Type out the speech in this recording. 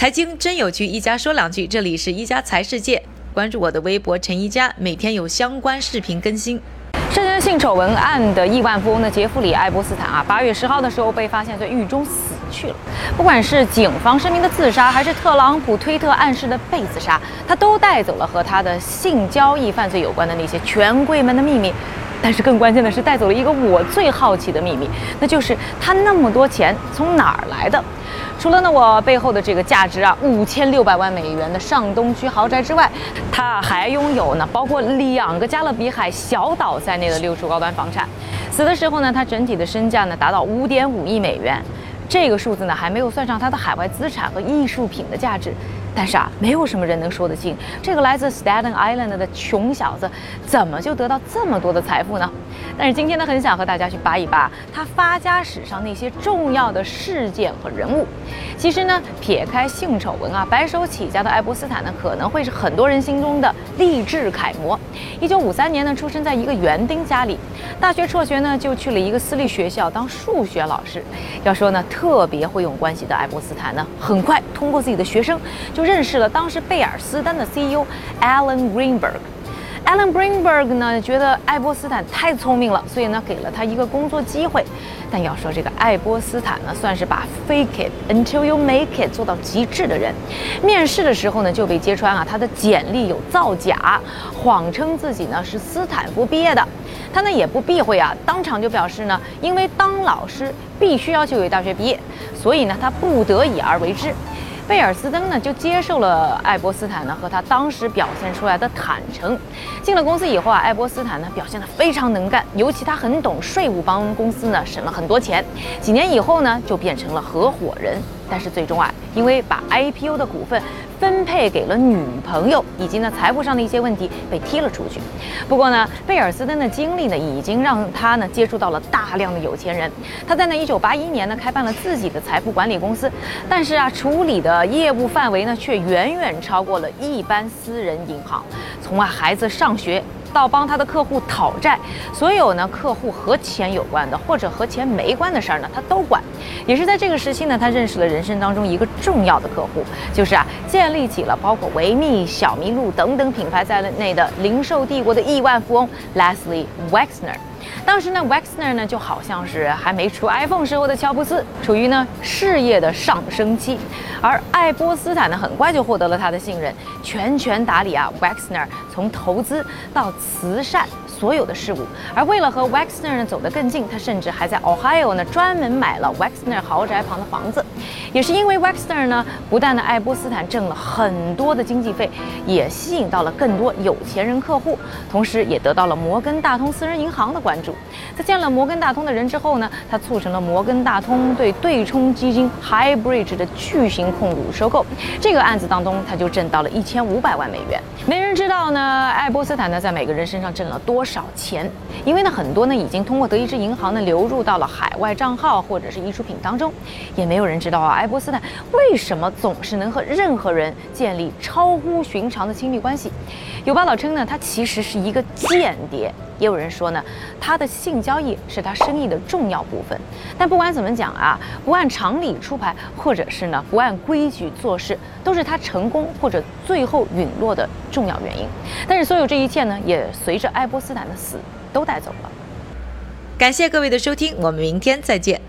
财经真有趣，一家说两句。这里是一家财世界，关注我的微博陈一家，每天有相关视频更新。涉嫌性丑闻案的亿万富翁的杰弗里·爱伯斯坦啊，八月十号的时候被发现在狱中死去了。不管是警方声明的自杀，还是特朗普推特暗示的被自杀，他都带走了和他的性交易犯罪有关的那些权贵们的秘密。但是更关键的是，带走了一个我最好奇的秘密，那就是他那么多钱从哪儿来的？除了呢，我背后的这个价值啊五千六百万美元的上东区豪宅之外，他还拥有呢包括两个加勒比海小岛在内的六处高端房产。死的时候呢，他整体的身价呢达到五点五亿美元，这个数字呢还没有算上他的海外资产和艺术品的价值。但是啊，没有什么人能说得清，这个来自 Staten Island 的穷小子怎么就得到这么多的财富呢？但是今天呢，很想和大家去扒一扒他发家史上那些重要的事件和人物。其实呢，撇开性丑闻啊，白手起家的爱泼斯坦呢，可能会是很多人心中的励志楷模。一九五三年呢，出生在一个园丁家里，大学辍学呢，就去了一个私立学校当数学老师。要说呢，特特别会用关系的爱伯斯坦呢，很快通过自己的学生就认识了当时贝尔斯丹的 CEO Alan Greenberg。Alan Greenberg 呢，觉得爱泼斯坦太聪明了，所以呢，给了他一个工作机会。但要说这个爱波斯坦呢，算是把 fake it until you make it 做到极致的人。面试的时候呢，就被揭穿啊，他的简历有造假，谎称自己呢是斯坦福毕业的。他呢也不避讳啊，当场就表示呢，因为当老师必须要求有大学毕业，所以呢，他不得已而为之。贝尔斯登呢就接受了爱波斯坦呢和他当时表现出来的坦诚。进了公司以后啊，爱波斯坦呢表现得非常能干，尤其他很懂税务，帮公司呢省了很多钱。几年以后呢就变成了合伙人。但是最终啊，因为把 IPO 的股份分配给了女朋友，以及呢财富上的一些问题被踢了出去。不过呢，贝尔斯登的经历呢，已经让他呢接触到了大量的有钱人。他在呢1981年呢开办了自己的财富管理公司，但是啊，处理的业务范围呢却远远超过了一般私人银行。从啊孩子上学。到帮他的客户讨债，所有呢客户和钱有关的或者和钱没关的事儿呢，他都管。也是在这个时期呢，他认识了人生当中一个重要的客户，就是啊建立起了包括维密、小麋鹿等等品牌在内的零售帝国的亿万富翁 Leslie Wexner。当时呢，Wexner 呢就好像是还没出 iPhone 时候的乔布斯，处于呢事业的上升期，而爱泼斯坦呢很快就获得了他的信任，全权打理啊 Wexner 从投资到慈善。所有的事物，而为了和 Wexner 呢走得更近，他甚至还在 Ohio 呢专门买了 Wexner 豪宅旁的房子。也是因为 Wexner 呢，不但呢爱波斯坦挣了很多的经济费，也吸引到了更多有钱人客户，同时也得到了摩根大通私人银行的关注。在见了摩根大通的人之后呢，他促成了摩根大通对对冲基金 Highbridge 的巨型控股收购。这个案子当中，他就挣到了一千五百万美元。没人知道呢，爱波斯坦呢在每个人身上挣了多少。少钱？因为呢，很多呢已经通过德意志银行呢流入到了海外账号或者是艺术品当中，也没有人知道啊，爱波斯坦为什么总是能和任何人建立超乎寻常的亲密关系？有报道称呢，他其实是一个间谍，也有人说呢，他的性交易是他生意的重要部分。但不管怎么讲啊，不按常理出牌，或者是呢不按规矩做事，都是他成功或者最后陨落的重要原因。但是所有这一切呢，也随着爱波斯坦的死都带走了。感谢各位的收听，我们明天再见。